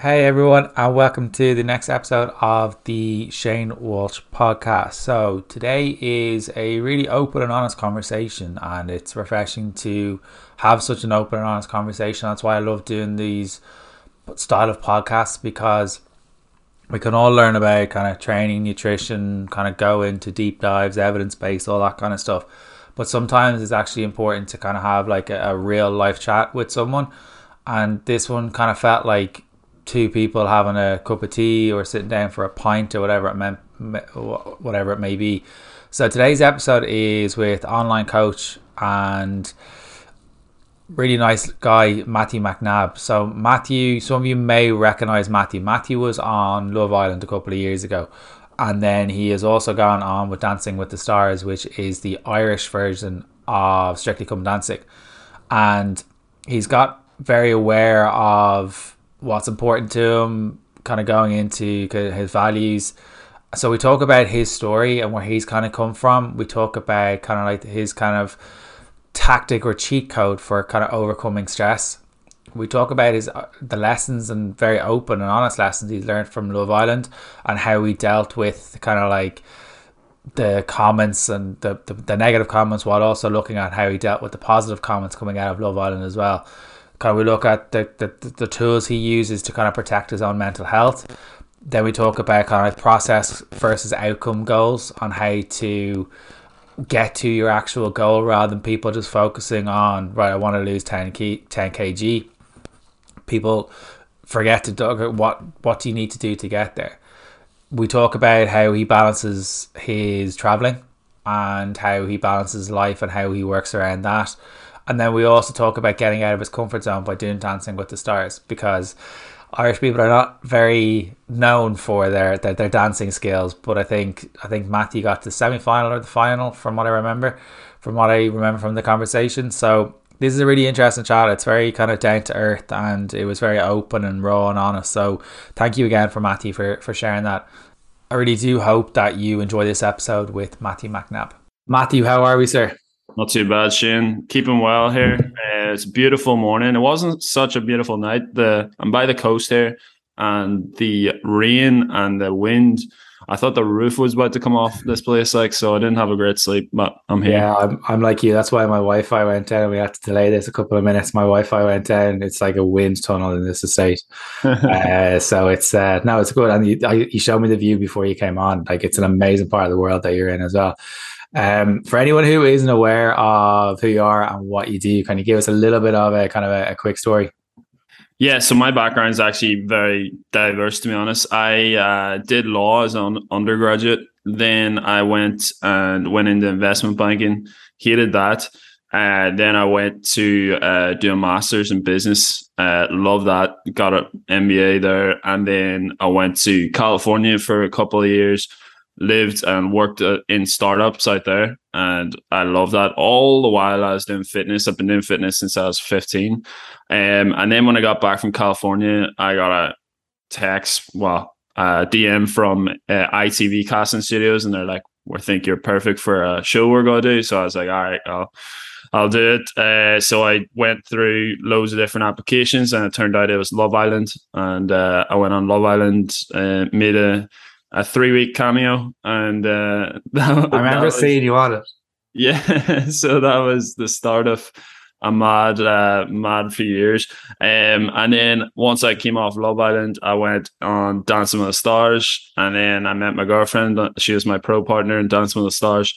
Hey everyone, and welcome to the next episode of the Shane Walsh podcast. So, today is a really open and honest conversation, and it's refreshing to have such an open and honest conversation. That's why I love doing these style of podcasts because we can all learn about kind of training, nutrition, kind of go into deep dives, evidence based, all that kind of stuff. But sometimes it's actually important to kind of have like a, a real life chat with someone. And this one kind of felt like two people having a cup of tea or sitting down for a pint or whatever it meant, whatever it may be. So today's episode is with online coach and really nice guy, Matthew McNabb. So, Matthew, some of you may recognize Matthew. Matthew was on Love Island a couple of years ago. And then he has also gone on with Dancing with the Stars, which is the Irish version of Strictly Come Dancing. And he's got very aware of what's important to him, kind of going into his values. So we talk about his story and where he's kind of come from. We talk about kind of like his kind of tactic or cheat code for kind of overcoming stress. We talk about his uh, the lessons and very open and honest lessons he learned from Love Island and how he dealt with kind of like the comments and the, the, the negative comments while also looking at how he dealt with the positive comments coming out of Love Island as well. Of we look at the, the, the tools he uses to kind of protect his own mental health. Then we talk about kind of process versus outcome goals on how to get to your actual goal rather than people just focusing on right i want to lose 10 kg 10 kg people forget to what what do you need to do to get there. We talk about how he balances his traveling and how he balances life and how he works around that and then we also talk about getting out of his comfort zone by doing dancing with the stars because Irish people are not very known for their, their, their dancing skills, but I think I think Matthew got to the semi final or the final from what I remember, from what I remember from the conversation. So this is a really interesting chat. It's very kind of down to earth and it was very open and raw and honest. So thank you again for Matthew for, for sharing that. I really do hope that you enjoy this episode with Matthew McNabb. Matthew, how are we, sir? Not too bad, Shane. Keeping well here. Uh, it's a beautiful morning. It wasn't such a beautiful night. The I'm by the coast here, and the rain and the wind. I thought the roof was about to come off this place, like so. I didn't have a great sleep, but I'm here. Yeah, I'm, I'm like you. That's why my Wi-Fi went down. We had to delay this a couple of minutes. My Wi-Fi went down. It's like a wind tunnel in this estate. uh, so it's uh, no, it's good. And you, I, you showed me the view before you came on. Like it's an amazing part of the world that you're in as well. Um, for anyone who isn't aware of who you are and what you do, can you give us a little bit of a kind of a, a quick story? Yeah, so my background is actually very diverse, to be honest. I uh, did law as an undergraduate. Then I went and went into investment banking, hated that. Uh, then I went to uh, do a master's in business. Uh, love that. Got an MBA there, and then I went to California for a couple of years lived and worked uh, in startups out there and i love that all the while i was doing fitness i've been doing fitness since i was 15 um, and then when i got back from california i got a text well a dm from uh, itv casting studios and they're like we think you're perfect for a show we're going to do so i was like all right i'll I'll do it. Uh, so I went through loads of different applications, and it turned out it was Love Island. And uh, I went on Love Island, uh, made a a three week cameo, and uh, that, I remember was, seeing you on it. Yeah, so that was the start of a mad, uh, mad few years. Um, and then once I came off Love Island, I went on Dancing with the Stars, and then I met my girlfriend. She was my pro partner in Dancing with the Stars.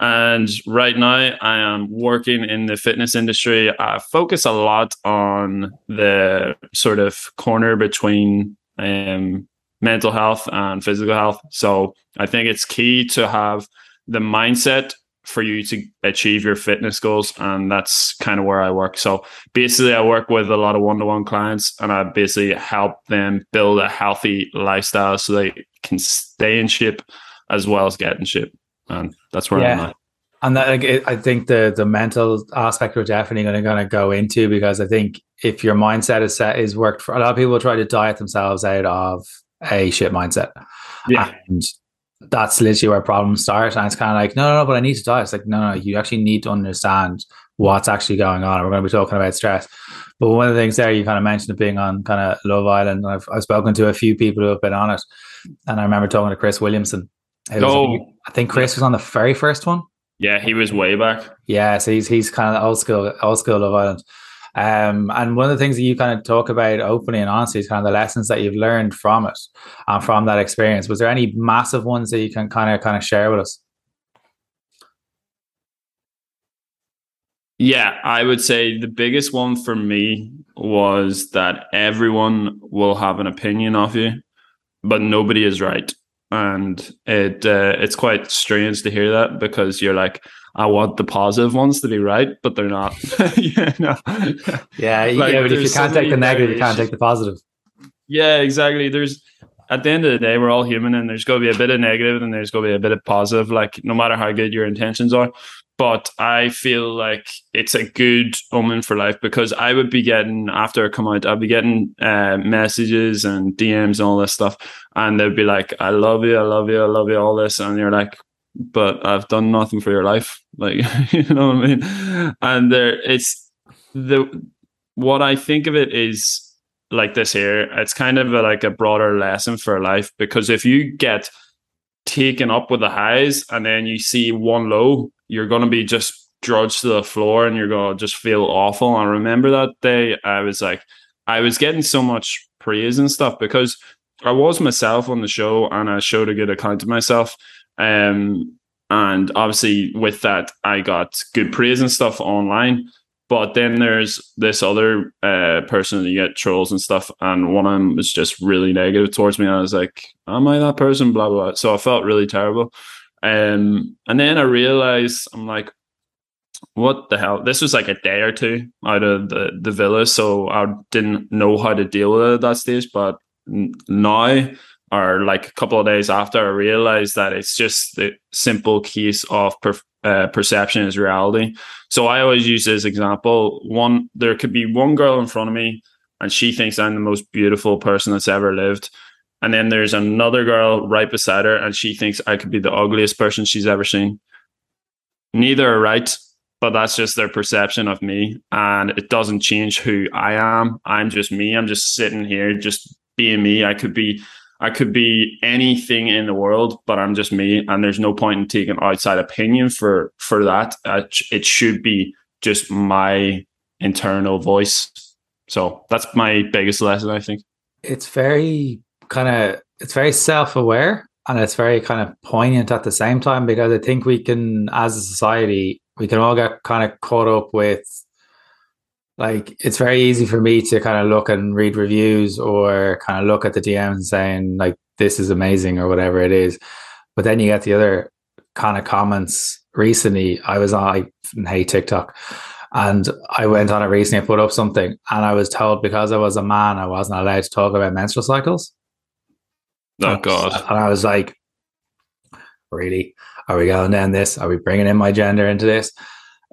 And right now, I am working in the fitness industry. I focus a lot on the sort of corner between um, mental health and physical health. So I think it's key to have the mindset for you to achieve your fitness goals. And that's kind of where I work. So basically, I work with a lot of one to one clients and I basically help them build a healthy lifestyle so they can stay in shape as well as get in shape. And that's where yeah. I'm at. And that, like, I think the the mental aspect we're definitely going to going to go into because I think if your mindset is set is worked for a lot of people try to diet themselves out of a shit mindset. Yeah. And that's literally where problems start. And it's kind of like, no, no, no, but I need to die. It's like, no, no, you actually need to understand what's actually going on. We're going to be talking about stress. But one of the things there you kind of mentioned being on kind of Love Island. I've, I've spoken to a few people who have been on it. And I remember talking to Chris Williamson. Oh, I think Chris was on the very first one. Yeah, he was way back. Yeah, so he's he's kind of old school, old school Love Island. Um, and one of the things that you kind of talk about openly and honestly is kind of the lessons that you've learned from it and from that experience. Was there any massive ones that you can kind of kind of share with us? Yeah, I would say the biggest one for me was that everyone will have an opinion of you, but nobody is right. And it uh, it's quite strange to hear that because you're like, I want the positive ones to be right, but they're not. yeah, no. yeah, like, yeah, but if you can't so take the negative, you can't take the positive. Yeah, exactly. There's at the end of the day, we're all human, and there's going to be a bit of negative, and there's going to be a bit of positive. Like no matter how good your intentions are, but I feel like it's a good omen for life because I would be getting after I come out, I'd be getting uh, messages and DMs and all this stuff, and they'd be like, "I love you, I love you, I love you," all this, and you're like, "But I've done nothing for your life," like you know what I mean? And there, it's the what I think of it is like this here. It's kind of a, like a broader lesson for life because if you get taken up with the highs and then you see one low you're going to be just drudged to the floor and you're going to just feel awful. I remember that day, I was like, I was getting so much praise and stuff because I was myself on the show and I showed a good account of myself. Um, and obviously, with that, I got good praise and stuff online. But then there's this other uh, person that you get trolls and stuff, and one of them was just really negative towards me. And I was like, "Am I that person?" Blah blah. blah. So I felt really terrible. Um, and then I realized I'm like, what the hell? This was like a day or two out of the, the villa, so I didn't know how to deal with it at that stage. But now, or like a couple of days after, I realized that it's just the simple case of per, uh, perception is reality. So I always use this example. One, there could be one girl in front of me, and she thinks I'm the most beautiful person that's ever lived and then there's another girl right beside her, and she thinks I could be the ugliest person she's ever seen. Neither are right, but that's just their perception of me. And it doesn't change who I am. I'm just me. I'm just sitting here, just being me. I could be I could be anything in the world, but I'm just me, and there's no point in taking outside opinion for for that. Uh, it should be just my internal voice. So that's my biggest lesson, I think. It's very kind of it's very self-aware and it's very kind of poignant at the same time because I think we can, as a society, we can all get kind of caught up with like it's very easy for me to kind of look and read reviews or kind of look at the DMs saying like this is amazing or whatever it is. But then you get the other kind of comments. Recently, I was on I hate TikTok and I went on it recently. I put up something, and I was told because I was a man, I wasn't allowed to talk about menstrual cycles. Oh God! And I was like, really? Are we going down this? Are we bringing in my gender into this?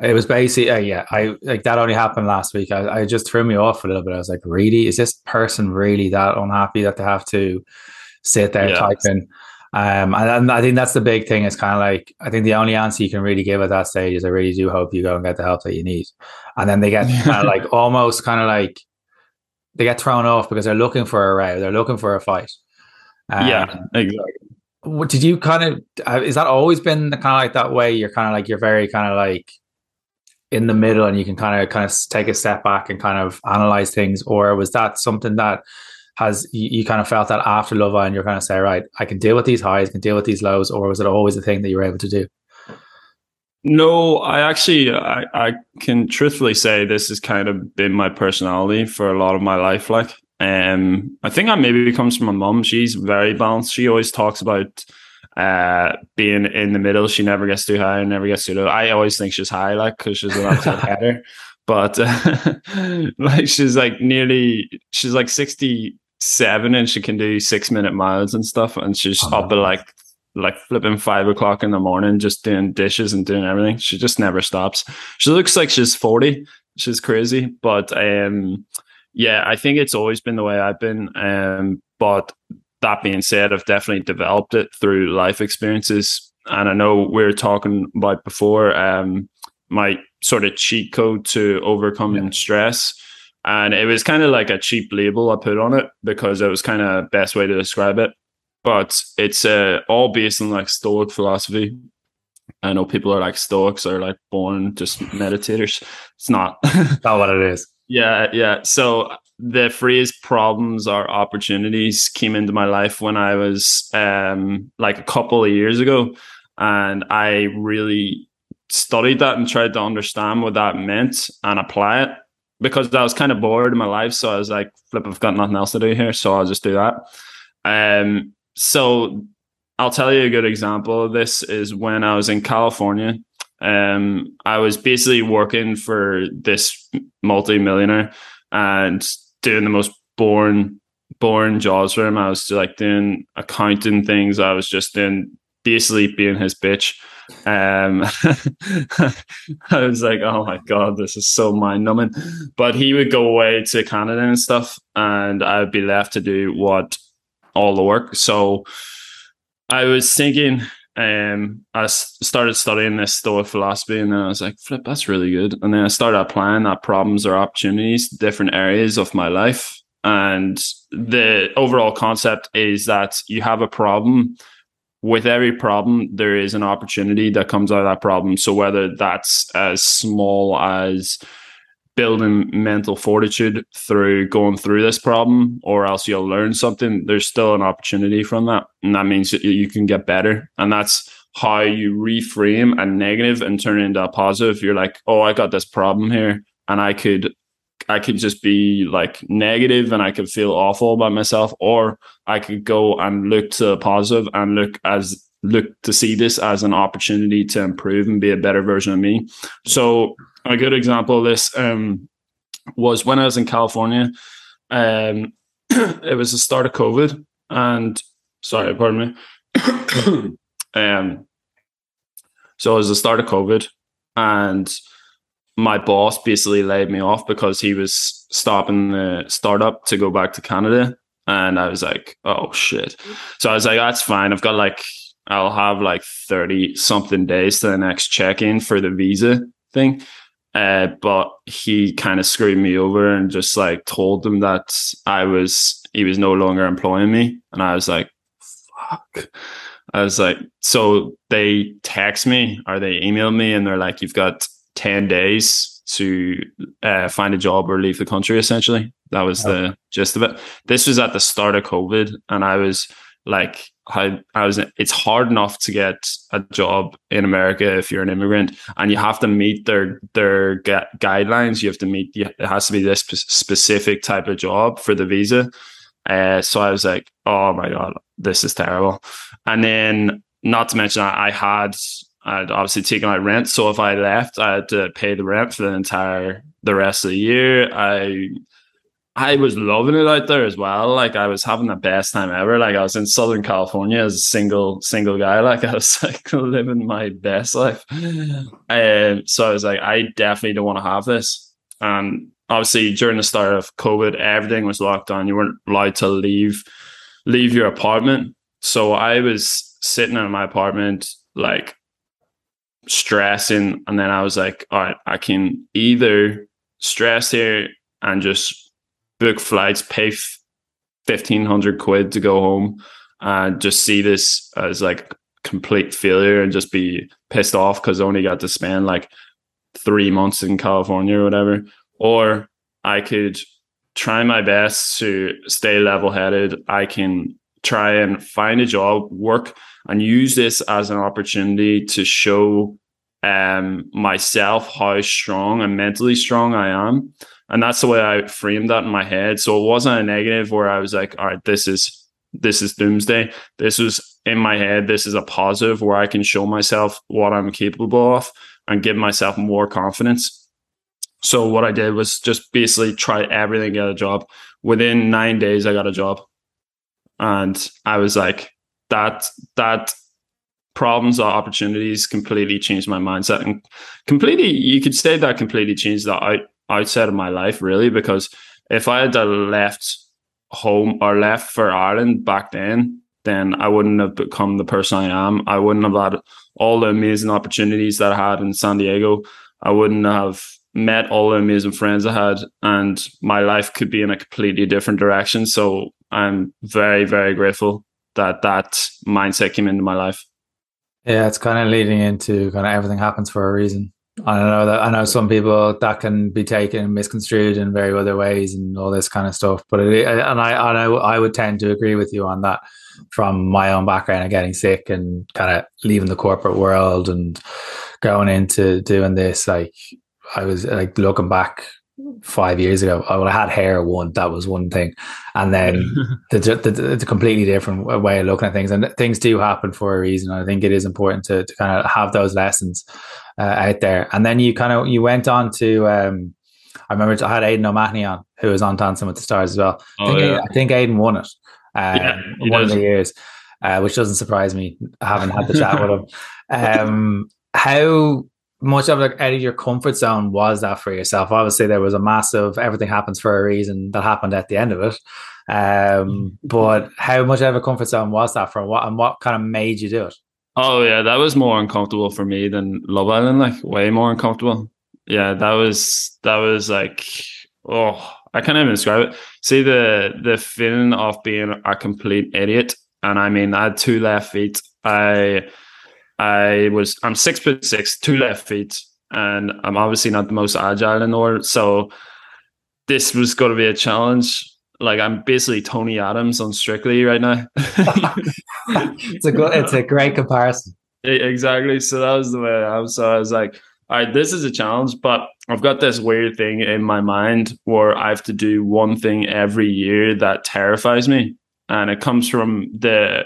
It was basically, uh, yeah, I like that only happened last week. I, I just threw me off a little bit. I was like, really? Is this person really that unhappy that they have to sit there yeah. typing? Um, and, and I think that's the big thing. It's kind of like I think the only answer you can really give at that stage is I really do hope you go and get the help that you need. And then they get kind of like almost kind of like they get thrown off because they're looking for a row, they're looking for a fight. Um, yeah, exactly. What did you kind of? Uh, is that always been the kind of like that way? You're kind of like you're very kind of like in the middle, and you can kind of kind of take a step back and kind of analyze things, or was that something that has you, you kind of felt that after Love Island, you're kind of say, right, I can deal with these highs, can deal with these lows, or was it always a thing that you were able to do? No, I actually I, I can truthfully say this has kind of been my personality for a lot of my life. Like um, I think i maybe comes from my mum. She's very balanced. She always talks about uh being in the middle. She never gets too high and never gets too low. I always think she's high, like because she's an absolute header. But uh, like she's like nearly she's like sixty seven and she can do six minute miles and stuff. And she's oh, up at like like flipping five o'clock in the morning, just doing dishes and doing everything. She just never stops. She looks like she's forty. She's crazy, but um yeah, I think it's always been the way I've been. Um, but that being said, I've definitely developed it through life experiences. And I know we were talking about before, um, my sort of cheat code to overcoming yeah. stress. And it was kind of like a cheap label I put on it because it was kind of the best way to describe it. But it's uh, all based on like Stoic philosophy. I know people are like Stoics are like born just meditators. It's not. not what it is. Yeah, yeah. So the phrase problems or opportunities came into my life when I was um like a couple of years ago. And I really studied that and tried to understand what that meant and apply it because I was kind of bored in my life. So I was like, flip, I've got nothing else to do here. So I'll just do that. Um, so I'll tell you a good example of this is when I was in California. Um, I was basically working for this multi-millionaire and doing the most boring, boring jobs for him. I was like doing accounting things. I was just doing basically being his bitch. Um, I was like, oh my god, this is so mind numbing. But he would go away to Canada and stuff, and I'd be left to do what all the work. So I was thinking, um, I started studying this Stoic philosophy, and then I was like, flip, that's really good. And then I started applying that problems or opportunities, different areas of my life. And the overall concept is that you have a problem with every problem, there is an opportunity that comes out of that problem. So whether that's as small as building mental fortitude through going through this problem, or else you'll learn something, there's still an opportunity from that. And that means that you can get better. And that's how you reframe a negative and turn it into a positive. You're like, oh, I got this problem here, and I could I could just be like negative and I could feel awful about myself, or I could go and look to the positive and look as look to see this as an opportunity to improve and be a better version of me. So a good example of this um, was when I was in California. Um, it was the start of COVID, and sorry, pardon me. um, so it was the start of COVID, and my boss basically laid me off because he was stopping the startup to go back to Canada. And I was like, oh shit. So I was like, that's fine. I've got like, I'll have like 30 something days to the next check in for the visa thing. Uh, but he kind of screwed me over and just like told them that I was, he was no longer employing me. And I was like, fuck. I was like, so they text me or they email me and they're like, you've got 10 days to uh, find a job or leave the country, essentially. That was okay. the gist of it. This was at the start of COVID, and I was like, I, I was, it's hard enough to get a job in America if you're an immigrant, and you have to meet their their gu- guidelines. You have to meet, it has to be this specific type of job for the visa. Uh, so I was like, oh my God, this is terrible. And then, not to mention, I had I'd obviously taken out rent. So if I left, I had to pay the rent for the entire the rest of the year. I I was loving it out there as well. Like I was having the best time ever. Like I was in Southern California as a single single guy. Like I was like living my best life. And um, so I was like, I definitely don't want to have this. And obviously during the start of COVID, everything was locked down. You weren't allowed to leave leave your apartment. So I was sitting in my apartment like stressing and then i was like all right i can either stress here and just book flights pay 1500 quid to go home and just see this as like complete failure and just be pissed off because I only got to spend like three months in california or whatever or i could try my best to stay level headed i can try and find a job work and use this as an opportunity to show um, myself how strong and mentally strong I am. And that's the way I framed that in my head. So it wasn't a negative where I was like, all right, this is this is doomsday. This was in my head, this is a positive where I can show myself what I'm capable of and give myself more confidence. So what I did was just basically try everything, get a job. Within nine days, I got a job. And I was like, that that problems or opportunities completely changed my mindset and completely you could say that completely changed the out, outside of my life really because if i had left home or left for ireland back then then i wouldn't have become the person i am i wouldn't have had all the amazing opportunities that i had in san diego I wouldn't have met all the amazing friends I had, and my life could be in a completely different direction. So I'm very, very grateful that that mindset came into my life. Yeah, it's kind of leading into kind of everything happens for a reason. I don't know that I know some people that can be taken and misconstrued in very other ways and all this kind of stuff. But it, and I and I, I would tend to agree with you on that from my own background of getting sick and kind of leaving the corporate world and going into doing this. Like I was like looking back five years ago, I would have had hair one. That was one thing, and then the, the, it's a completely different way of looking at things. And things do happen for a reason. I think it is important to, to kind of have those lessons uh, out there. And then you kind of you went on to. Um, I remember I had Aidan O'Mahony on, who was on Dancing with the Stars as well. I think, oh, yeah. I think Aidan won it um, yeah, one does. of the years, uh, which doesn't surprise me. I haven't had the chat with him. Um, how much of like out of your comfort zone was that for yourself? Obviously, there was a massive everything happens for a reason that happened at the end of it. Um, but how much of a comfort zone was that for what and what kind of made you do it? Oh yeah, that was more uncomfortable for me than Love Island, like way more uncomfortable. Yeah, that was that was like oh I can't even describe it. See the the feeling of being a complete idiot. And I mean I had two left feet. I I was I'm six foot six, two left feet, and I'm obviously not the most agile in the world. So this was going to be a challenge. Like I'm basically Tony Adams on Strictly right now. it's a good, it's a great comparison. Exactly. So that was the way I was. So I was like, all right, this is a challenge, but I've got this weird thing in my mind where I have to do one thing every year that terrifies me. And it comes from the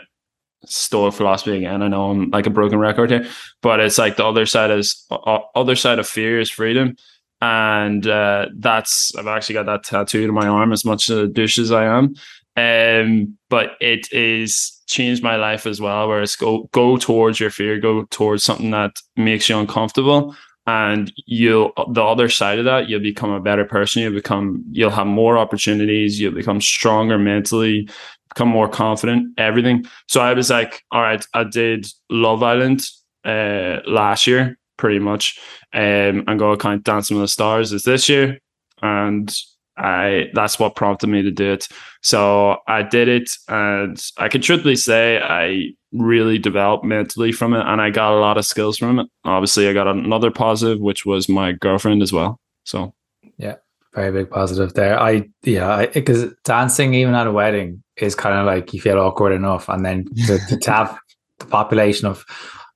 Stoic philosophy again. I know I'm like a broken record here, but it's like the other side is uh, other side of fear is freedom, and uh, that's I've actually got that tattooed on my arm as much a douche as I am. Um, but it is changed my life as well. Where it's go go towards your fear, go towards something that makes you uncomfortable, and you'll the other side of that, you'll become a better person. You'll become you'll have more opportunities. You'll become stronger mentally become more confident, everything. So I was like, all right, I did Love Island uh, last year, pretty much. Um, I'm going to count Dancing with the Stars is this year. And I that's what prompted me to do it. So I did it and I can truthfully say I really developed mentally from it and I got a lot of skills from it. Obviously I got another positive, which was my girlfriend as well. So yeah, very big positive there. I yeah, because dancing even at a wedding is kind of like you feel awkward enough, and then to, to tap the population of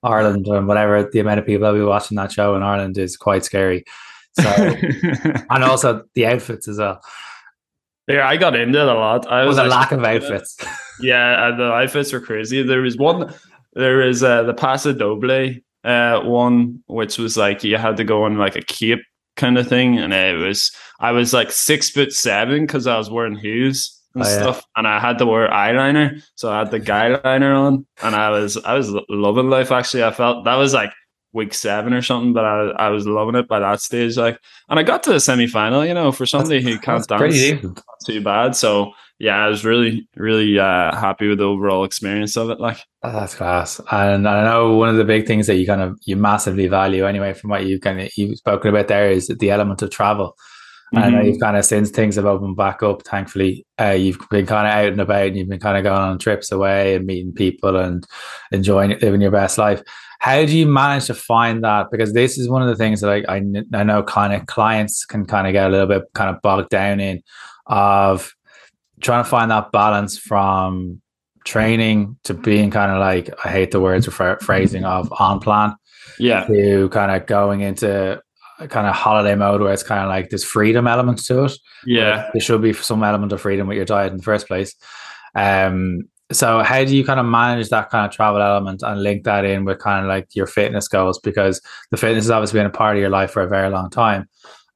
Ireland and whatever the amount of people that be watching that show in Ireland is quite scary. So, and also the outfits as well. Yeah, I got into it a lot. I was a lack of outfits. Yeah, the outfits were crazy. There was one. there is uh, the Paso Doble uh, one, which was like you had to go on like a cape kind of thing, and it was I was like six foot seven because I was wearing hooves and oh, stuff, yeah. and I had to wear eyeliner, so I had the guy liner on, and I was I was loving life. Actually, I felt that was like week seven or something, but I I was loving it by that stage. Like, and I got to the semi final. You know, for somebody that's, who can't dance, not too bad. So yeah, I was really, really uh, happy with the overall experience of it. Like that's class, and I know one of the big things that you kind of you massively value anyway from what you kind of you've spoken about there is the element of travel. Mm-hmm. I know you've kind of since things have opened back up, thankfully, uh, you've been kind of out and about, and you've been kind of going on trips away and meeting people and enjoying living your best life. How do you manage to find that? Because this is one of the things that I I, I know kind of clients can kind of get a little bit kind of bogged down in of trying to find that balance from training to being kind of like I hate the words refer- phrasing of on plan. Yeah. To kind of going into kind of holiday mode where it's kind of like there's freedom elements to it. Yeah. There should be some element of freedom with your diet in the first place. Um so how do you kind of manage that kind of travel element and link that in with kind of like your fitness goals? Because the fitness has obviously been a part of your life for a very long time.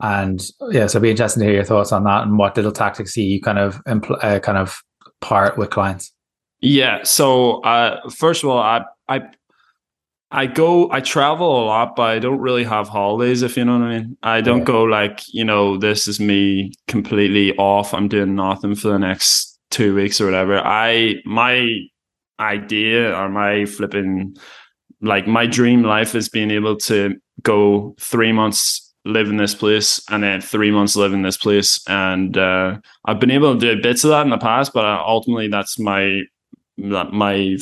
And yeah, so it'd be interesting to hear your thoughts on that and what little tactics you kind of impl- uh, kind of part with clients. Yeah. So uh, first of all, I I I go I travel a lot, but I don't really have holidays. If you know what I mean. I don't yeah. go like you know this is me completely off. I'm doing nothing for the next two weeks or whatever. I my idea or my flipping like my dream life is being able to go three months live in this place and then three months live in this place and uh, i've been able to do bits of that in the past but uh, ultimately that's my my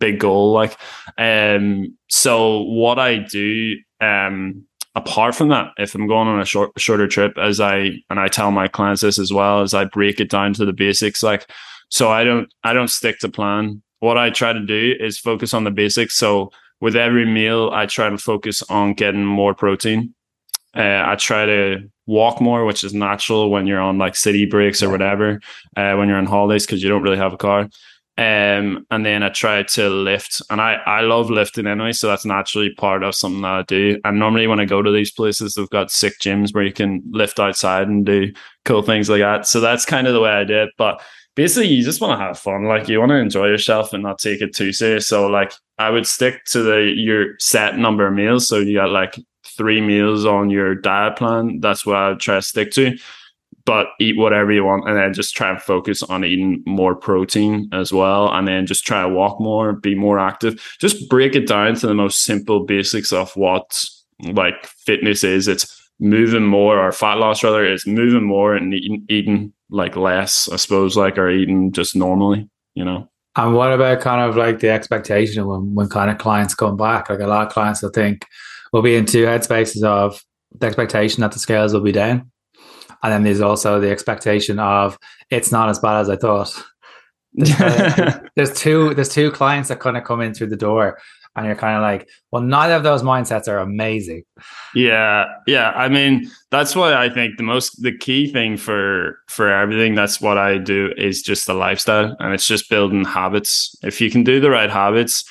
big goal like um so what i do um apart from that if i'm going on a short shorter trip as i and i tell my clients this as well as i break it down to the basics like so i don't i don't stick to plan. What i try to do is focus on the basics. So with every meal i try to focus on getting more protein. Uh, I try to walk more, which is natural when you're on like city breaks or whatever, uh, when you're on holidays because you don't really have a car. Um, and then I try to lift, and I I love lifting anyway, so that's naturally part of something that I do. And normally when I go to these places, they've got sick gyms where you can lift outside and do cool things like that. So that's kind of the way I do it. But basically, you just want to have fun, like you want to enjoy yourself and not take it too serious. So like I would stick to the your set number of meals. So you got like three meals on your diet plan. That's what I try to stick to. But eat whatever you want, and then just try and focus on eating more protein as well, and then just try to walk more, be more active. Just break it down to the most simple basics of what like fitness is. It's moving more, or fat loss rather, is moving more and eating, eating like less, I suppose, like or eating just normally, you know. And what about kind of like the expectation when when kind of clients come back? Like a lot of clients will think, we'll be in two headspaces of the expectation that the scales will be down. And then there's also the expectation of it's not as bad as I thought. There's, there's two there's two clients that kind of come in through the door and you're kind of like, well, neither of those mindsets are amazing. Yeah, yeah. I mean, that's why I think the most the key thing for for everything. That's what I do is just the lifestyle, and it's just building habits. If you can do the right habits,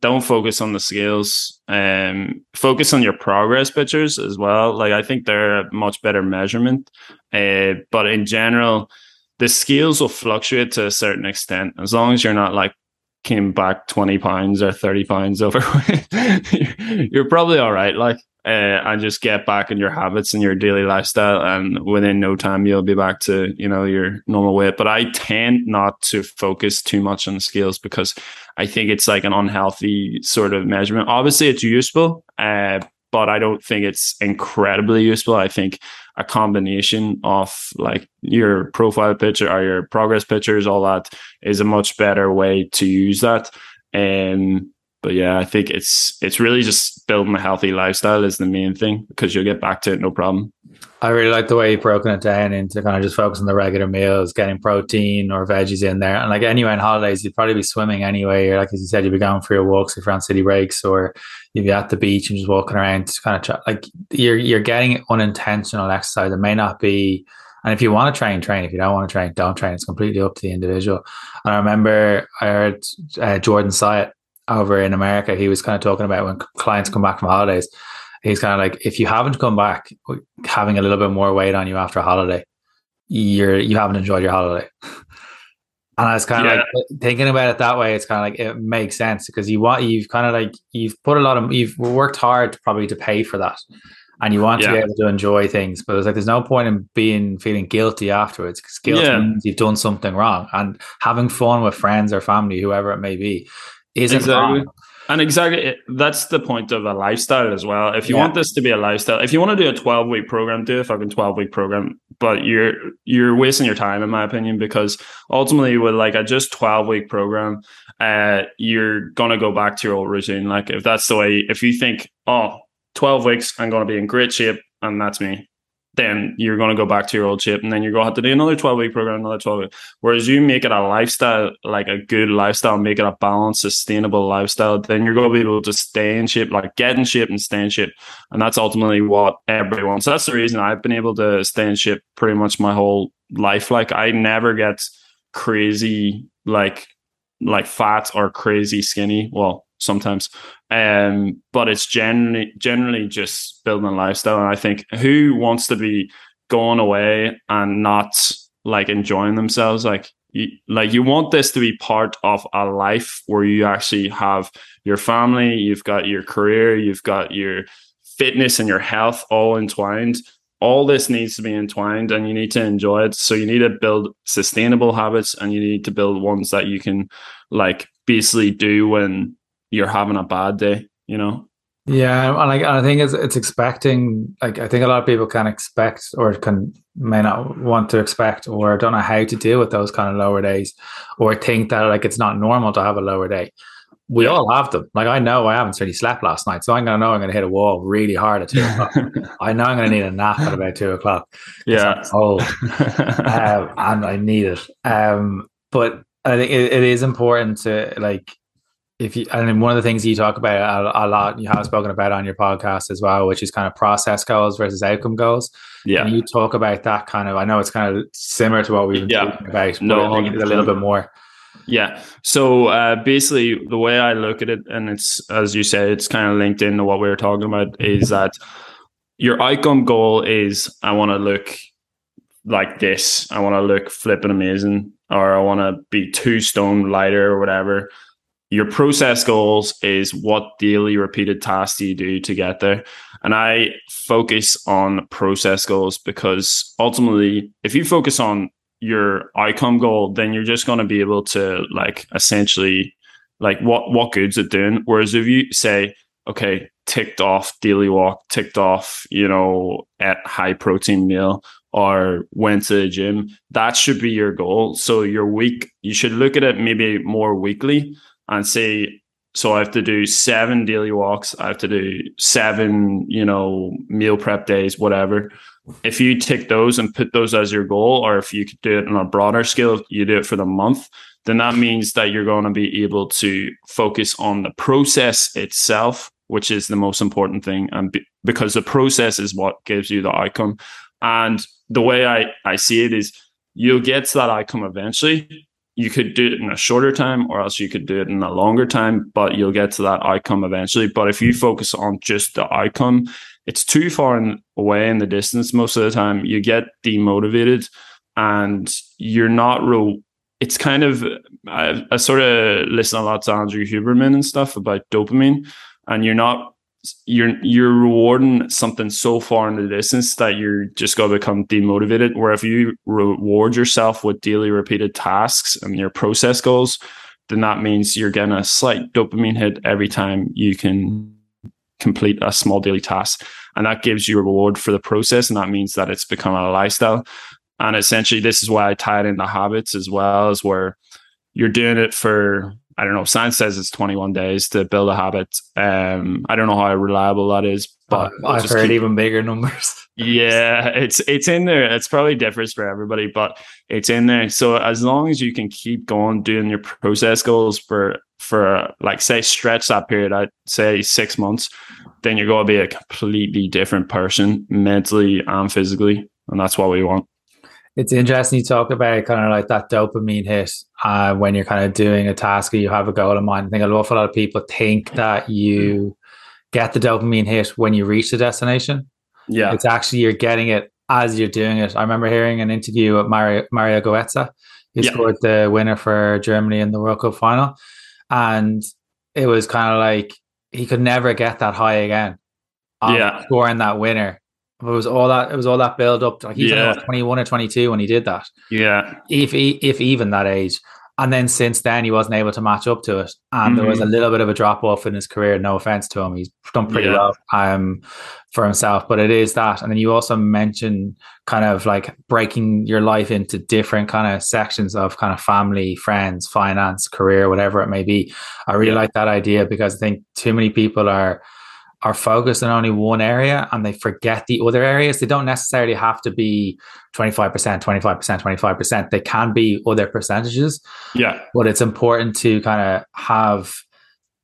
don't focus on the scales. Um, focus on your progress pictures as well. Like I think they're a much better measurement. Uh, but in general, the scales will fluctuate to a certain extent as long as you're not like came back 20 pounds or 30 pounds overweight you're probably all right like uh, and just get back in your habits and your daily lifestyle and within no time you'll be back to you know your normal weight but i tend not to focus too much on scales because i think it's like an unhealthy sort of measurement. Obviously it's useful uh, but i don't think it's incredibly useful. I think a combination of like your profile picture or your progress pictures all that is a much better way to use that. And um, but yeah, I think it's it's really just building a healthy lifestyle is the main thing because you'll get back to it no problem. I really like the way you've broken it down into kind of just focusing on the regular meals, getting protein or veggies in there. And like anyway, on holidays, you'd probably be swimming anyway. Or like as you said, you'd be going for your walks if you're on city breaks, or you'd be at the beach and just walking around. To kind of try, like you're you're getting unintentional exercise. It may not be. And if you want to train, train. If you don't want to train, don't train. It's completely up to the individual. And I remember I heard uh, Jordan Syatt over in America, he was kind of talking about when clients come back from holidays. He's kind of like, if you haven't come back having a little bit more weight on you after a holiday, you're you haven't enjoyed your holiday. And I was kind of yeah. like thinking about it that way. It's kind of like it makes sense because you want you've kind of like you've put a lot of you've worked hard probably to pay for that, and you want yeah. to be able to enjoy things. But it's like there's no point in being feeling guilty afterwards because guilt yeah. means you've done something wrong. And having fun with friends or family, whoever it may be, isn't exactly. wrong. And exactly, that's the point of a lifestyle as well. If you yeah. want this to be a lifestyle, if you want to do a twelve week program, do a fucking twelve week program. But you're you're wasting your time, in my opinion, because ultimately, with like a just twelve week program, uh, you're gonna go back to your old routine. Like if that's the way, if you think, oh, 12 weeks, I'm gonna be in great shape, and that's me then you're going to go back to your old shape and then you're going to have to do another 12 week program, another 12 week. Whereas you make it a lifestyle, like a good lifestyle, make it a balanced, sustainable lifestyle, then you're going to be able to stay in shape, like get in shape and stay in shape. And that's ultimately what everyone. So that's the reason I've been able to stay in shape pretty much my whole life. Like I never get crazy, like, like fat or crazy skinny. Well, sometimes. Um, but it's generally generally just building a lifestyle. And I think who wants to be going away and not like enjoying themselves? Like you, like you want this to be part of a life where you actually have your family, you've got your career, you've got your fitness and your health all entwined. All this needs to be entwined and you need to enjoy it. So you need to build sustainable habits and you need to build ones that you can like basically do when you're having a bad day, you know? Yeah, and like I think it's it's expecting like I think a lot of people can expect or can may not want to expect or don't know how to deal with those kind of lower days or think that like it's not normal to have a lower day. We yeah. all have them. Like I know I haven't really slept last night, so I'm gonna know I'm gonna hit a wall really hard at two o'clock. I know I'm gonna need a nap at about two o'clock. Yeah, old, um, and I need it. Um, but I think it, it is important to like if you and one of the things you talk about a, a, lot you have spoken about on your podcast as well which is kind of process goals versus outcome goals. Yeah. And you talk about that kind of i know it's kind of similar to what we've been yeah. talking about no a little bit more. Yeah. So uh, basically the way i look at it and it's as you say it's kind of linked into what we were talking about is that your outcome goal is i want to look like this. I want to look flipping amazing or i want to be two stone lighter or whatever your process goals is what daily repeated tasks do you do to get there? And i focus on process goals because ultimately if you focus on your outcome goal then you're just going to be able to like essentially like what what good's it doing? Whereas if you say okay ticked off daily walk ticked off you know at high protein meal or went to the gym that should be your goal. So your week you should look at it maybe more weekly and say, so I have to do seven daily walks, I have to do seven, you know, meal prep days, whatever. If you take those and put those as your goal, or if you could do it on a broader scale, you do it for the month, then that means that you're going to be able to focus on the process itself, which is the most important thing. And be, because the process is what gives you the outcome. And the way I, I see it is you'll get to that outcome eventually you could do it in a shorter time or else you could do it in a longer time, but you'll get to that outcome eventually. But if you focus on just the outcome, it's too far in, away in the distance most of the time. You get demotivated and you're not real. It's kind of, I, I sort of listen a lot to Andrew Huberman and stuff about dopamine, and you're not you're you're rewarding something so far in the distance that you're just going to become demotivated. Where if you reward yourself with daily repeated tasks and your process goals, then that means you're getting a slight dopamine hit every time you can complete a small daily task, and that gives you a reward for the process, and that means that it's become a lifestyle. And essentially, this is why I tie it into habits as well, as where you're doing it for I don't know. Science says it's 21 days to build a habit. Um, I don't know how reliable that is, but uh, I've heard keep, even bigger numbers. yeah, it's it's in there. It's probably differs for everybody, but it's in there. So as long as you can keep going doing your process goals for for like say stretch that period, I'd say six months, then you're going to be a completely different person mentally and physically, and that's what we want it's interesting you talk about kind of like that dopamine hit uh, when you're kind of doing a task or you have a goal in mind. I think an awful lot of people think that you get the dopamine hit when you reach the destination. Yeah. It's actually you're getting it as you're doing it. I remember hearing an interview with Mario, Mario Goetze, who yeah. scored the winner for Germany in the World Cup final. And it was kind of like he could never get that high again. yeah. Scoring that winner it was all that it was all that build up. Like he's yeah. 21 or 22 when he did that. Yeah. If he, if even that age. And then since then he wasn't able to match up to it. And mm-hmm. there was a mm-hmm. little bit of a drop off in his career. No offense to him. He's done pretty yeah. well um for himself. But it is that. And then you also mentioned kind of like breaking your life into different kind of sections of kind of family, friends, finance, career, whatever it may be. I really yeah. like that idea because I think too many people are are focused on only one area and they forget the other areas. They don't necessarily have to be 25%, 25%, 25%. They can be other percentages. Yeah. But it's important to kind of have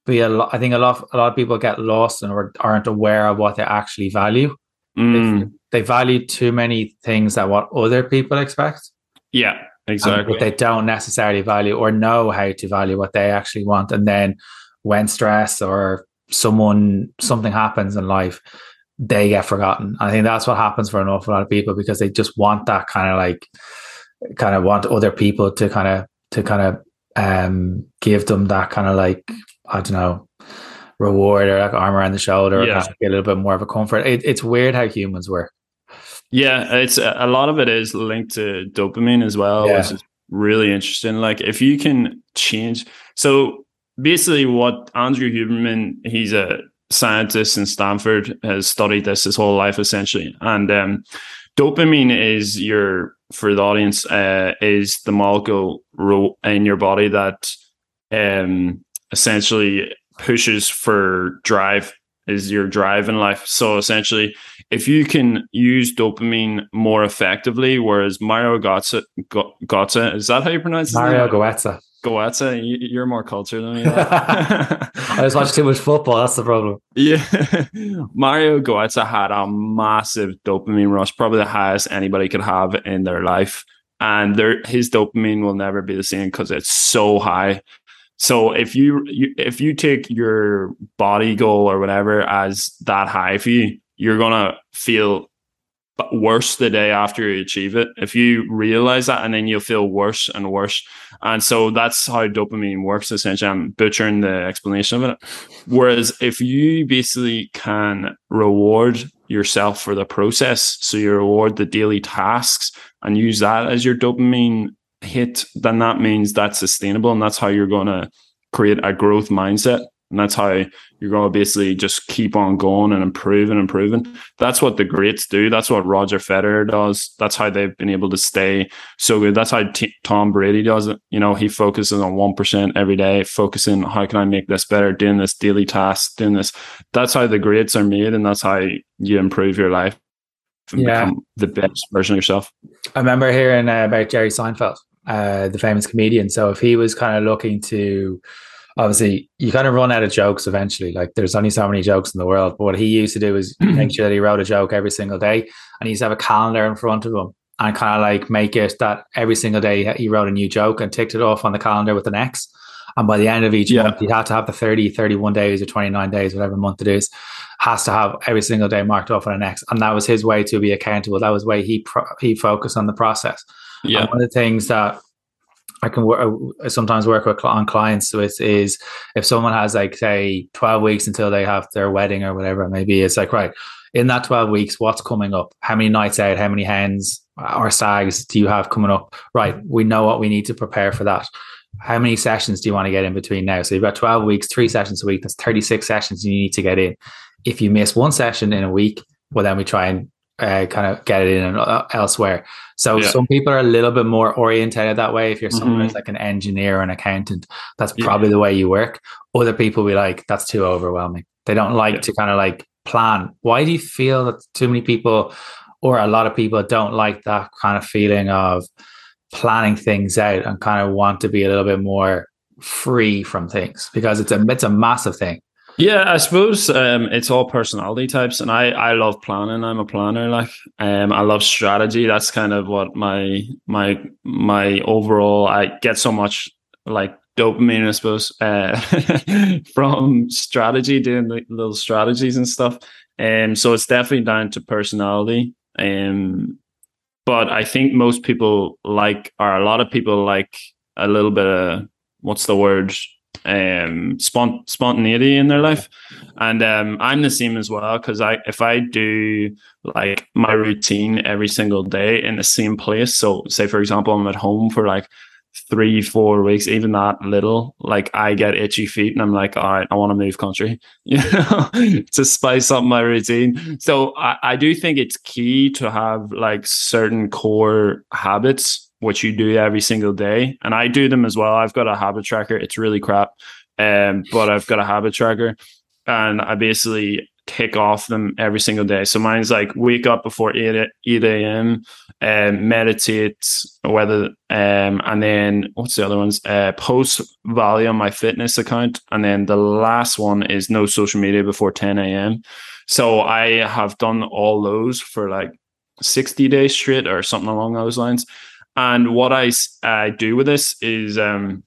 be a lot I think a lot a lot of people get lost and aren't aware of what they actually value. Mm. They, they value too many things that what other people expect. Yeah, exactly. But they don't necessarily value or know how to value what they actually want. And then when stress or someone something happens in life they get forgotten i think that's what happens for an awful lot of people because they just want that kind of like kind of want other people to kind of to kind of um give them that kind of like i don't know reward or like arm around the shoulder yeah. or kind of get a little bit more of a comfort it, it's weird how humans work yeah it's a lot of it is linked to dopamine as well yeah. which is really interesting like if you can change so basically what Andrew Huberman, he's a scientist in Stanford has studied this his whole life essentially, and um, dopamine is your for the audience uh, is the molecule in your body that um, essentially pushes for drive is your drive in life. So essentially, if you can use dopamine more effectively, whereas Mario Götze, Götze is that how you pronounce it? Mario Goetze. Goetze, you're more cultured than me. I just watch too much football. That's the problem. Yeah, Mario Goetze had a massive dopamine rush, probably the highest anybody could have in their life, and their his dopamine will never be the same because it's so high. So if you, you if you take your body goal or whatever as that high for you, you're gonna feel worse the day after you achieve it. If you realize that, and then you'll feel worse and worse. And so that's how dopamine works. Essentially, I'm butchering the explanation of it. Whereas if you basically can reward yourself for the process, so you reward the daily tasks and use that as your dopamine hit, then that means that's sustainable and that's how you're going to create a growth mindset. And that's how you're going to basically just keep on going and improving and improving. That's what the greats do. That's what Roger Federer does. That's how they've been able to stay so good. That's how T- Tom Brady does it. You know, he focuses on 1% every day, focusing, how can I make this better, doing this daily task, doing this. That's how the greats are made. And that's how you improve your life and yeah. become the best version of yourself. I remember hearing uh, about Jerry Seinfeld uh, the famous comedian. So if he was kind of looking to, obviously, you kind of run out of jokes eventually. Like there's only so many jokes in the world. But what he used to do is make sure that he wrote a joke every single day, and he used to have a calendar in front of him and kind of like make it that every single day he wrote a new joke and ticked it off on the calendar with an X. And by the end of each yeah. month, he'd have to have the 30, 31 days or 29 days, whatever month it is, has to have every single day marked off on an X. And that was his way to be accountable. That was the way he pro- he focused on the process. Yeah. And one of the things that I can work, I sometimes work with on clients with is if someone has like say 12 weeks until they have their wedding or whatever it may be, it's like right in that 12 weeks what's coming up? How many nights out? How many hens or sags do you have coming up? Right we know what we need to prepare for that. How many sessions do you want to get in between now? So you've got 12 weeks three sessions a week that's 36 sessions you need to get in. If you miss one session in a week well then we try and uh, kind of get it in uh, elsewhere. So yeah. some people are a little bit more orientated that way. If you're someone mm-hmm. who's like an engineer or an accountant, that's probably yeah. the way you work. Other people will be like, that's too overwhelming. They don't like yeah. to kind of like plan. Why do you feel that too many people or a lot of people don't like that kind of feeling of planning things out and kind of want to be a little bit more free from things because it's a it's a massive thing. Yeah, I suppose um, it's all personality types, and I I love planning. I'm a planner. Like, um, I love strategy. That's kind of what my my my overall. I get so much like dopamine, I suppose, uh, from strategy, doing little strategies and stuff. And um, so it's definitely down to personality. Um, but I think most people like, or a lot of people like a little bit of what's the word um spont- spontaneity in their life. And um i'm the same as well because i if i do like my routine every single day in the same place so say for example i'm at home for like three four weeks even that little like i get itchy feet and i'm like all right i want to move country to spice up my routine. So I, I do think it's key to have like certain core habits which you do every single day. And I do them as well. I've got a habit tracker. It's really crap. Um, but I've got a habit tracker and I basically tick off them every single day. So mine's like wake up before 8, 8 a.m., um, meditate, whether, um, and then what's the other ones? Uh, post value on my fitness account. And then the last one is no social media before 10 a.m. So I have done all those for like 60 days straight or something along those lines. And what I uh, do with this is um,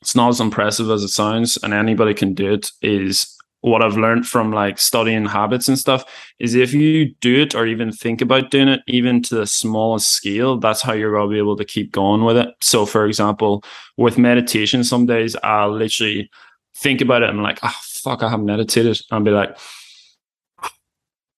it's not as impressive as it sounds, and anybody can do it. Is what I've learned from like studying habits and stuff is if you do it or even think about doing it, even to the smallest scale, that's how you're going to be able to keep going with it. So, for example, with meditation, some days I'll literally think about it and I'm like, oh, fuck, I haven't meditated. I'll be like,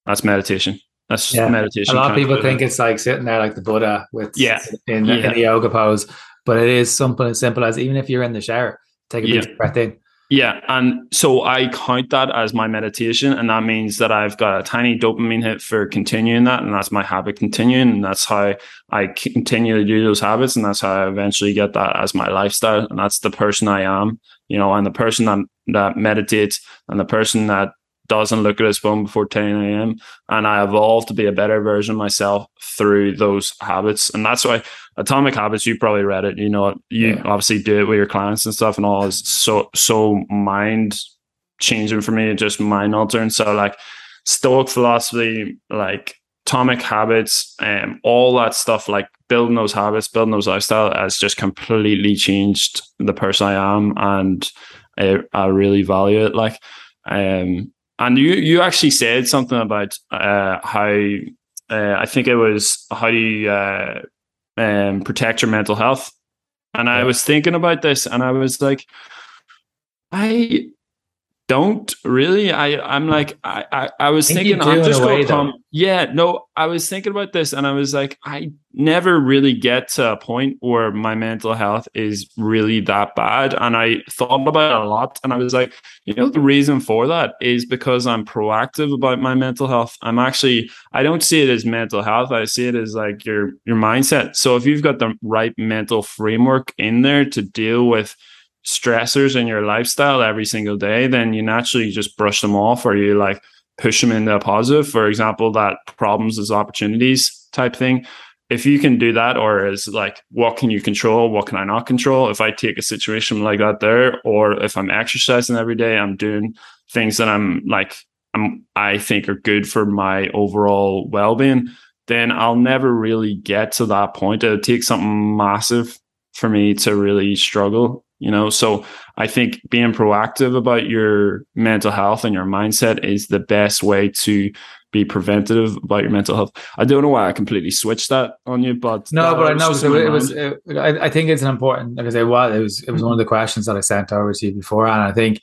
that's meditation. That's yeah. meditation. A lot of people think it's like sitting there like the Buddha with yeah in, yeah. in the yoga pose, but it is something as simple as even if you're in the shower, take a yeah. deep breath in, Yeah, and so I count that as my meditation, and that means that I've got a tiny dopamine hit for continuing that, and that's my habit continuing, and that's how I continue to do those habits, and that's how I eventually get that as my lifestyle, and that's the person I am, you know, and the person that that meditates, and the person that doesn't look at his phone before 10 a.m. And I evolved to be a better version of myself through those habits. And that's why Atomic Habits, you probably read it, you know, you yeah. obviously do it with your clients and stuff and all is so so mind changing for me, just mind altering. So like Stoic philosophy, like Atomic Habits, and um, all that stuff, like building those habits, building those lifestyle has just completely changed the person I am. And I, I really value it. Like, um, and you you actually said something about uh, how uh, I think it was how do you uh, um, protect your mental health, and I was thinking about this, and I was like, I don't really. I I'm like I I, I was I think thinking I'm just going to come. Yeah, no, I was thinking about this, and I was like, I never really get to a point where my mental health is really that bad, and I thought about it a lot, and I was like, you know, the reason for that is because I'm proactive about my mental health. I'm actually I don't see it as mental health. I see it as like your your mindset. So if you've got the right mental framework in there to deal with stressors in your lifestyle every single day, then you naturally just brush them off or you like push them into a positive. For example, that problems as opportunities type thing. If you can do that, or is like, what can you control? What can I not control? If I take a situation like that there, or if I'm exercising every day, I'm doing things that I'm like, I'm, I think are good for my overall well being, then I'll never really get to that point. It'll take something massive for me to really struggle you know? So i think being proactive about your mental health and your mindset is the best way to be preventative about your mental health. I don't know why i completely switched that on you but no but i know so it was it, I, I, think it's an important because it was it was it was one of the questions that i sent over to you before and i think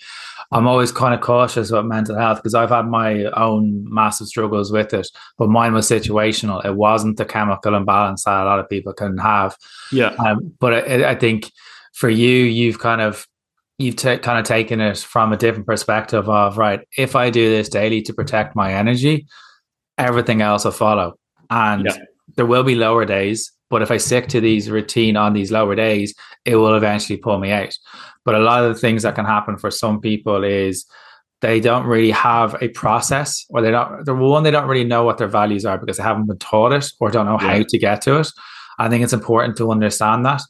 i'm always kind of cautious about mental health because i've had my own massive struggles with it but mine was situational. It wasn't the chemical imbalance that a lot of people can have. Yeah. Um, but I, I think for you, you've kind of you've t- kind of taken it from a different perspective of right. If I do this daily to protect my energy, everything else will follow, and yeah. there will be lower days. But if I stick to these routine on these lower days, it will eventually pull me out. But a lot of the things that can happen for some people is they don't really have a process or they don't the one they don't really know what their values are because they haven't been taught it or don't know yeah. how to get to it i think it's important to understand that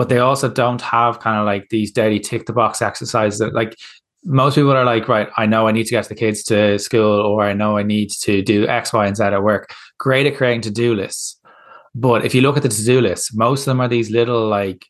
but they also don't have kind of like these daily tick the box exercises that like most people are like, right, I know I need to get the kids to school or I know I need to do X, Y, and Z at work. Great at creating to do lists. But if you look at the to do lists, most of them are these little like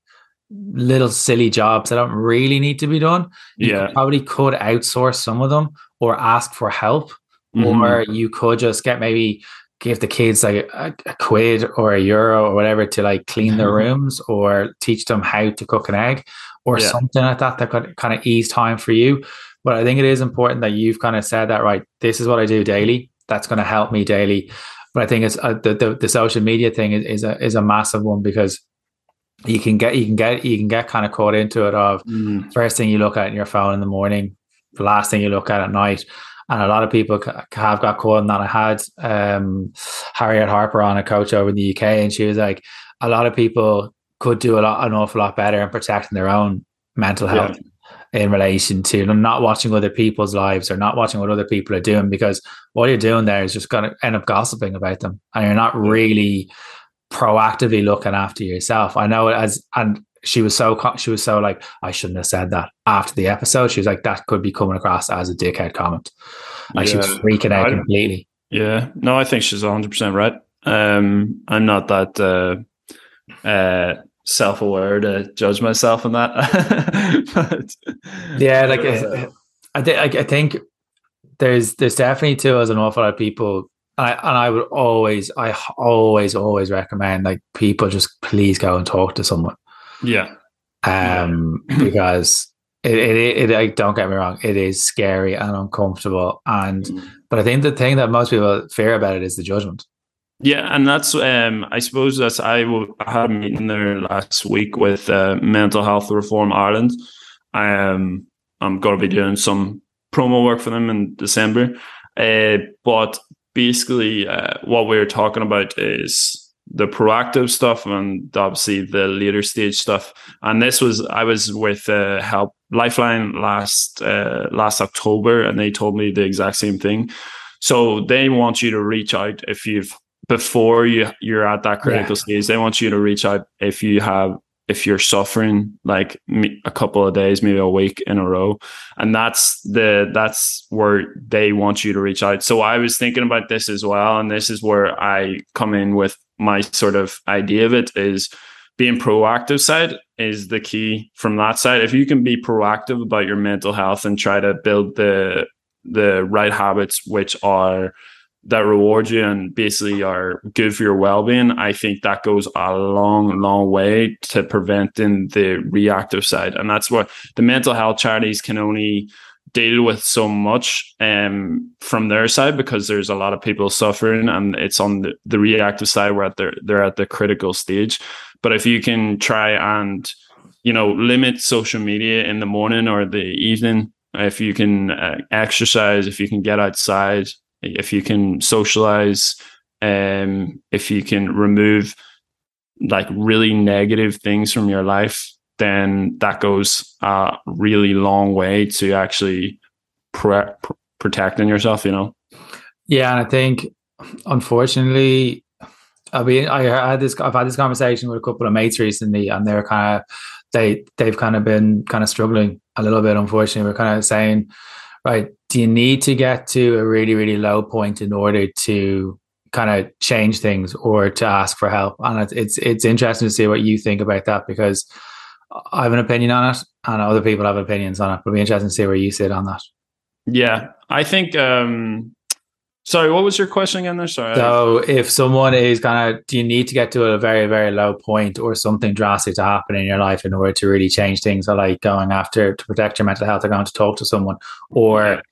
little silly jobs that don't really need to be done. You yeah. probably could outsource some of them or ask for help. Mm-hmm. Or you could just get maybe give the kids like a, a, quid or a euro or whatever to like clean their rooms or teach them how to cook an egg or yeah. something like that that could kind of ease time for you. But I think it is important that you've kind of said that right. This is what I do daily. That's going to help me daily. But I think it's uh, the, the, the social media thing is, is a is a massive one because you can get you can get you can get kind of caught into it of mm. first thing you look at in your phone in the morning, the last thing you look at at night and a lot of people have got caught in that. I had um, Harriet Harper on a coach over in the UK, and she was like, a lot of people could do a lot, an awful lot better in protecting their own mental health yeah. in relation to not watching other people's lives or not watching what other people are doing because what you're doing there is just going to end up gossiping about them, and you're not really proactively looking after yourself. I know as and she was so she was so like I shouldn't have said that after the episode. She was like that could be coming across as a dickhead comment. Like yeah. she was freaking out I, completely. Yeah, no, I think she's 100 percent right. Um, I'm not that uh, uh, self aware to judge myself on that. but, yeah, like I, th- I think there's there's definitely too as an awful lot of people and I, and I would always I always always recommend like people just please go and talk to someone yeah. Um, because it, it, it, don't get me wrong, it is scary and uncomfortable. And, mm. but I think the thing that most people fear about it is the judgment. Yeah, and that's um, I suppose that's I, w- I had a meeting there last week with uh, Mental Health Reform Ireland, um, I'm going to be doing some promo work for them in December. Uh, but basically, uh, what we are talking about is the proactive stuff and obviously the later stage stuff. And this was I was with uh, Help Lifeline last uh, last October, and they told me the exact same thing. So they want you to reach out if you've before you you're at that critical yeah. stage. They want you to reach out if you have if you're suffering like a couple of days, maybe a week in a row, and that's the that's where they want you to reach out. So I was thinking about this as well, and this is where I come in with my sort of idea of it is being proactive side is the key from that side. If you can be proactive about your mental health and try to build the the right habits which are that reward you and basically are good for your well-being i think that goes a long long way to preventing the reactive side and that's what the mental health charities can only deal with so much um, from their side because there's a lot of people suffering and it's on the, the reactive side where they're they're at the critical stage. But if you can try and you know limit social media in the morning or the evening if you can uh, exercise if you can get outside if you can socialize, um, if you can remove like really negative things from your life, then that goes a really long way to actually pre- pr- protecting yourself. You know. Yeah, and I think unfortunately, I mean, I had this. I've had this conversation with a couple of mates recently, and they're kind of they they've kind of been kind of struggling a little bit. Unfortunately, we're kind of saying right? Do you need to get to a really, really low point in order to kind of change things or to ask for help? And it's, it's, it's interesting to see what you think about that because I have an opinion on it and other people have opinions on it. But it'll be interesting to see where you sit on that. Yeah, I think um, Sorry, what was your question again there? Sorry. So if someone is kind of, do you need to get to a very, very low point or something drastic to happen in your life in order to really change things or like going after to protect your mental health or going to talk to someone? Or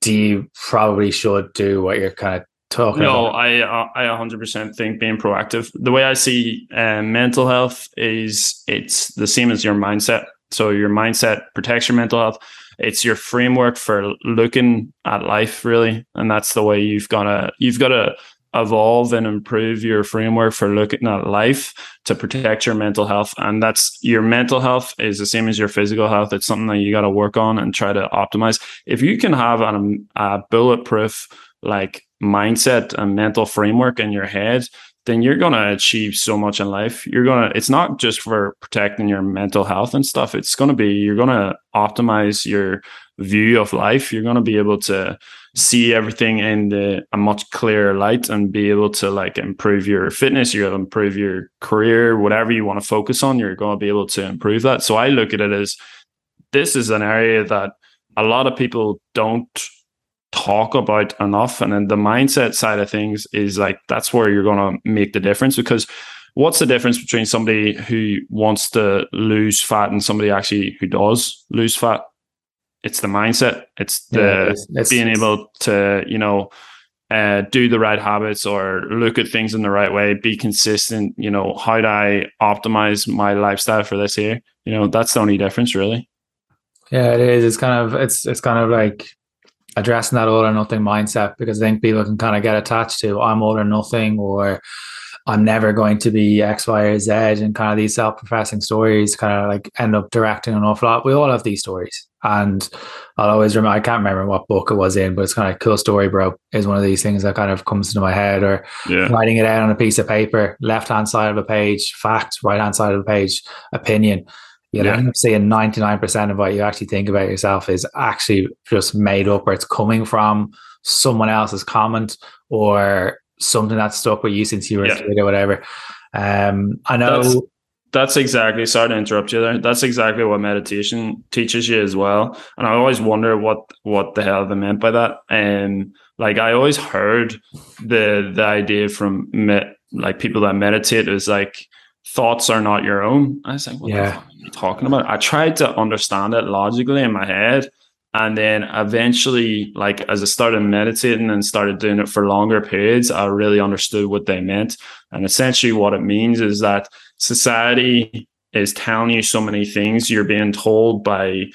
do you probably should do what you're kind of talking no, about? I, uh, I 100% think being proactive. The way I see uh, mental health is it's the same as your mindset. So your mindset protects your mental health it's your framework for looking at life really and that's the way you've got to you've got to evolve and improve your framework for looking at life to protect your mental health and that's your mental health is the same as your physical health it's something that you got to work on and try to optimize if you can have an, a bulletproof like mindset and mental framework in your head then you're going to achieve so much in life. You're going to, it's not just for protecting your mental health and stuff. It's going to be, you're going to optimize your view of life. You're going to be able to see everything in the, a much clearer light and be able to like improve your fitness. You're going to improve your career, whatever you want to focus on, you're going to be able to improve that. So I look at it as this is an area that a lot of people don't talk about enough. And then the mindset side of things is like that's where you're going to make the difference because what's the difference between somebody who wants to lose fat and somebody actually who does lose fat? It's the mindset. It's the yeah, it's, it's, being able to, you know, uh, do the right habits or look at things in the right way, be consistent. You know, how do I optimize my lifestyle for this year? You know, that's the only difference, really. Yeah, it is. It's kind of it's it's kind of like addressing that all or nothing mindset because I think people can kind of get attached to I'm all or nothing or I'm never going to be X, Y, or Z, and kind of these self-professing stories kind of like end up directing an awful lot. We all have these stories, and I'll always remember. I can't remember what book it was in, but it's kind of cool story, bro. Is one of these things that kind of comes into my head, or yeah. writing it out on a piece of paper, left hand side of a page, fact, right hand side of a page, opinion you yeah. end up seeing 99% of what you actually think about yourself is actually just made up or it's coming from someone else's comment or something that's stuck with you since you were yeah. a kid or whatever. Um, I know. That's, that's, exactly, sorry to interrupt you there. That's exactly what meditation teaches you as well. And I always wonder what, what the hell they meant by that. And like, I always heard the, the idea from me, like people that meditate is like, thoughts are not your own. I was like, what yeah. Talking about? I tried to understand it logically in my head. And then eventually, like as I started meditating and started doing it for longer periods, I really understood what they meant. And essentially, what it means is that society is telling you so many things. You're being told by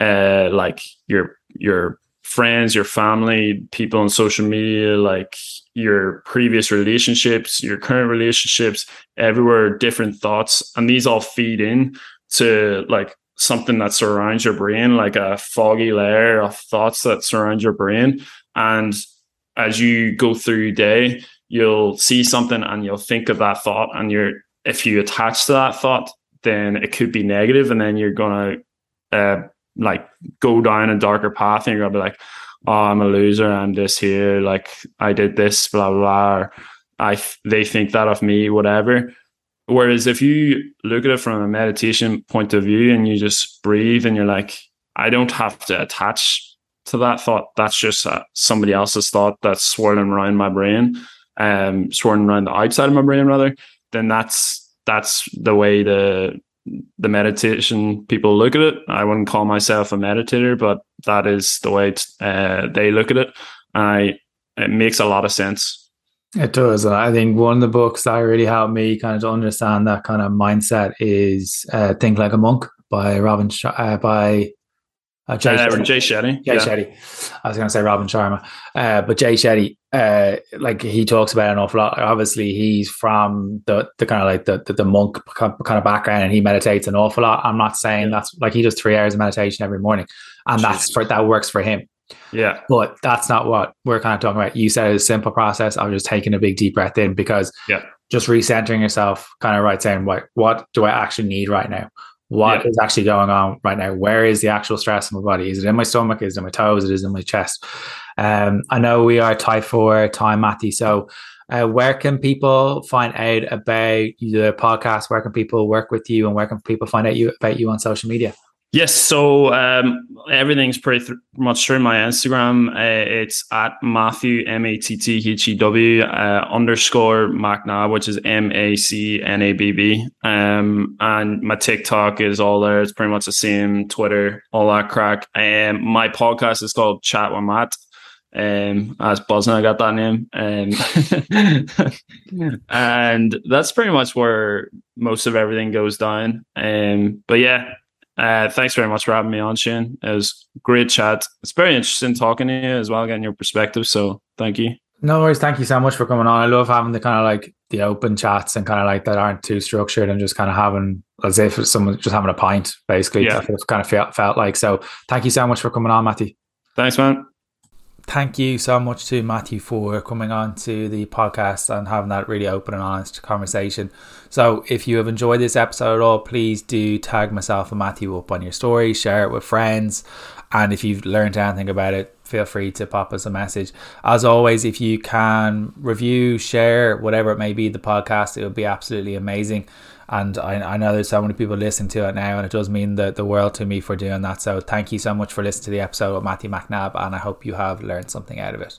uh, like your your friends, your family, people on social media, like your previous relationships, your current relationships, everywhere, different thoughts, and these all feed in to like something that surrounds your brain, like a foggy layer of thoughts that surround your brain. And as you go through your day, you'll see something and you'll think of that thought. And you're if you attach to that thought, then it could be negative, and then you're gonna uh, like go down a darker path, and you're gonna be like, "Oh, I'm a loser. I'm this here. Like I did this, blah blah." blah. Or, I they think that of me, whatever Whereas if you look at it from a meditation point of view and you just breathe and you're like, I don't have to attach to that thought. That's just uh, somebody else's thought that's swirling around my brain, um, swirling around the outside of my brain rather. Then that's that's the way the the meditation people look at it. I wouldn't call myself a meditator, but that is the way uh, they look at it. I it makes a lot of sense it does. And I think one of the books that really helped me kind of to understand that kind of mindset is uh, Think Like a Monk by Robin, uh, by uh, Jay, uh, Jay Shetty. Jay yeah. Shetty. I was going to say Robin Sharma, uh, but Jay Shetty, uh, like he talks about an awful lot. Obviously, he's from the the kind of like the, the, the monk kind of background, and he meditates an awful lot. I'm not saying that's like he does three hours of meditation every morning, and Jesus. that's for that works for him. Yeah. But that's not what we're kind of talking about. You said it's a simple process of just taking a big deep breath in because yeah. just recentering yourself, kind of right saying what what do I actually need right now? What yeah. is actually going on right now? Where is the actual stress in my body? Is it in my stomach? Is it in my toes? Is it in my chest? Um, I know we are tied for time, Matty. So uh, where can people find out about the podcast? Where can people work with you and where can people find out you about you on social media? Yes, so um, everything's pretty th- much through my Instagram. Uh, it's at Matthew M A T T H E W uh, underscore MacNabb, which is M A C N A B B. Um, and my TikTok is all there. It's pretty much the same. Twitter, all that crack. Um, my podcast is called Chat with Matt. Um, as buzzing, I got that name. Um, and that's pretty much where most of everything goes down. Um, but yeah, uh, thanks very much for having me on, Shane. It was great chat. It's very interesting talking to you as well, getting your perspective. So thank you. No worries. Thank you so much for coming on. I love having the kind of like the open chats and kind of like that aren't too structured and just kind of having as if someone just having a pint, basically. Yeah. That's kind of felt, felt like. So thank you so much for coming on, Matthew. Thanks, man thank you so much to Matthew for coming on to the podcast and having that really open and honest conversation. So, if you have enjoyed this episode at all, please do tag myself and Matthew up on your story, share it with friends, and if you've learned anything about it, feel free to pop us a message. As always, if you can review, share, whatever it may be, the podcast, it would be absolutely amazing. And I, I know there's so many people listening to it now, and it does mean the, the world to me for doing that. So thank you so much for listening to the episode of Matthew MacNabb, and I hope you have learned something out of it.